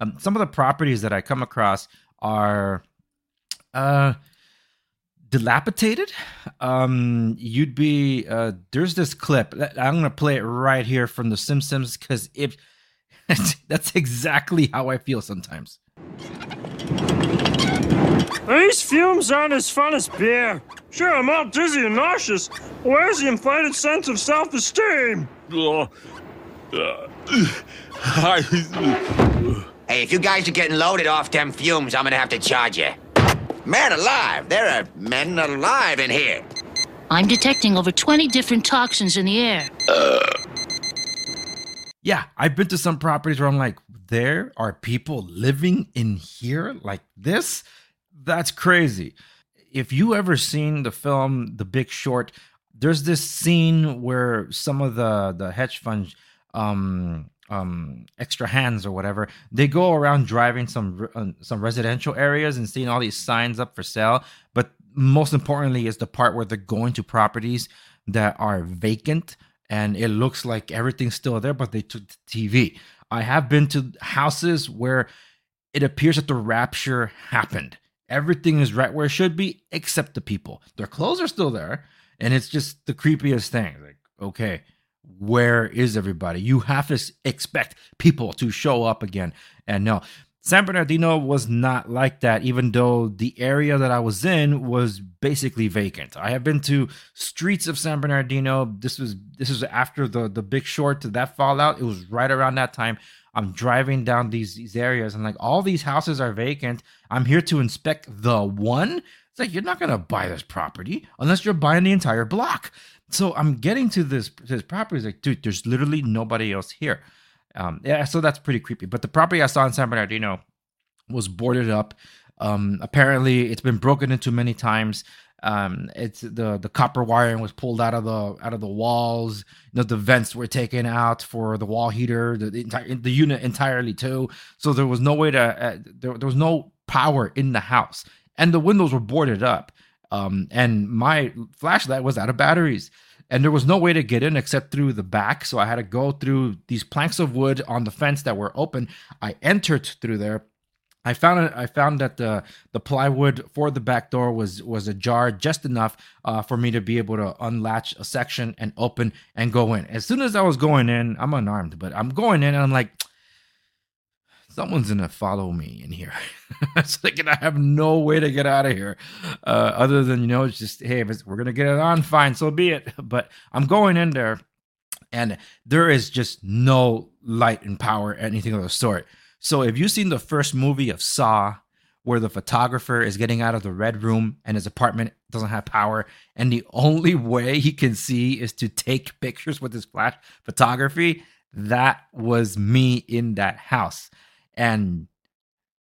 Um, some of the properties that I come across are uh, dilapidated. Um, you'd be uh, there's this clip. I'm gonna play it right here from The Simpsons because if that's exactly how I feel sometimes. These fumes aren't as fun as beer. Sure, I'm all dizzy and nauseous. Where's the inflated sense of self-esteem? Hey, if you guys are getting loaded off them fumes, I'm gonna have to charge you. Man alive, there are men alive in here. I'm detecting over 20 different toxins in the air. Yeah, I've been to some properties where I'm like, there are people living in here like this? That's crazy. If you ever seen the film The Big Short, there's this scene where some of the the hedge fund um um extra hands or whatever they go around driving some uh, some residential areas and seeing all these signs up for sale. But most importantly is the part where they're going to properties that are vacant and it looks like everything's still there but they took the tv i have been to houses where it appears that the rapture happened. Everything is right where it should be except the people. Their clothes are still there and it's just the creepiest thing. Like okay where is everybody? You have to expect people to show up again. And no, San Bernardino was not like that, even though the area that I was in was basically vacant. I have been to streets of San Bernardino. This was this was after the the big short to that fallout. It was right around that time. I'm driving down these these areas and like all these houses are vacant. I'm here to inspect the one. It's like you're not gonna buy this property unless you're buying the entire block so I'm getting to this this property. Like, dude, there's literally nobody else here. Um, yeah, so that's pretty creepy. But the property I saw in San Bernardino was boarded up. Um, apparently, it's been broken into many times. Um, it's the the copper wiring was pulled out of the out of the walls. You know, the vents were taken out for the wall heater, the, the entire the unit entirely too. So there was no way to uh, there, there was no power in the house, and the windows were boarded up. Um, and my flashlight was out of batteries and there was no way to get in except through the back. So I had to go through these planks of wood on the fence that were open. I entered through there. I found. I found that the the plywood for the back door was was ajar just enough uh, for me to be able to unlatch a section and open and go in. As soon as I was going in, I'm unarmed, but I'm going in and I'm like, someone's gonna follow me in here. it's like, I have no way to get out of here, uh, other than you know, it's just hey, we're gonna get it on, fine, so be it. But I'm going in there, and there is just no light and power, anything of the sort. So if you've seen the first movie of Saw, where the photographer is getting out of the red room and his apartment doesn't have power, and the only way he can see is to take pictures with his flash photography. That was me in that house and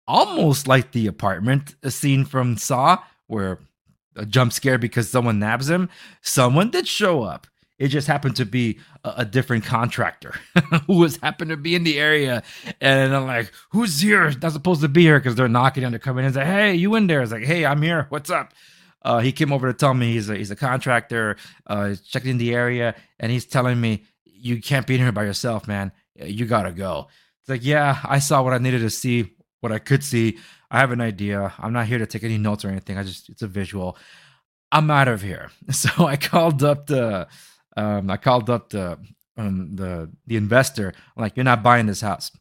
almost like the apartment a scene from Saw where a jump scare because someone nabs him. Someone did show up. It just happened to be a, a different contractor who was happened to be in the area. And I'm like, who's here? Not supposed to be here because they're knocking and they're coming in and say, hey, you in there? It's like, hey, I'm here. What's up? Uh, he came over to tell me he's a, he's a contractor, uh, checking the area, and he's telling me, you can't be in here by yourself, man. You gotta go. It's like, yeah, I saw what I needed to see, what I could see. I have an idea. I'm not here to take any notes or anything. I just, it's a visual. I'm out of here. So I called up the, um, I called up the, um, the, the investor. I'm like, you're not buying this house,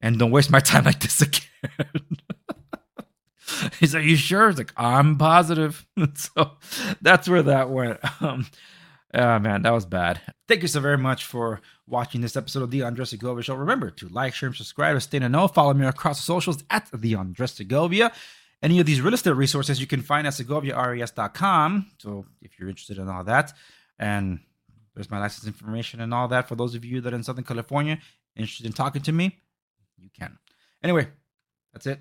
and don't waste my time like this again. He's like, you sure? It's like, I'm positive. so that's where that went. Um, Oh man, that was bad. Thank you so very much for watching this episode of the Andres Segovia Show. Remember to like, share, and subscribe to stay in know. Follow me across the socials at the Andres Segovia. Any of these real estate resources you can find at segoviares.com. So if you're interested in all that, and there's my license information and all that for those of you that are in Southern California interested in talking to me, you can. Anyway, that's it.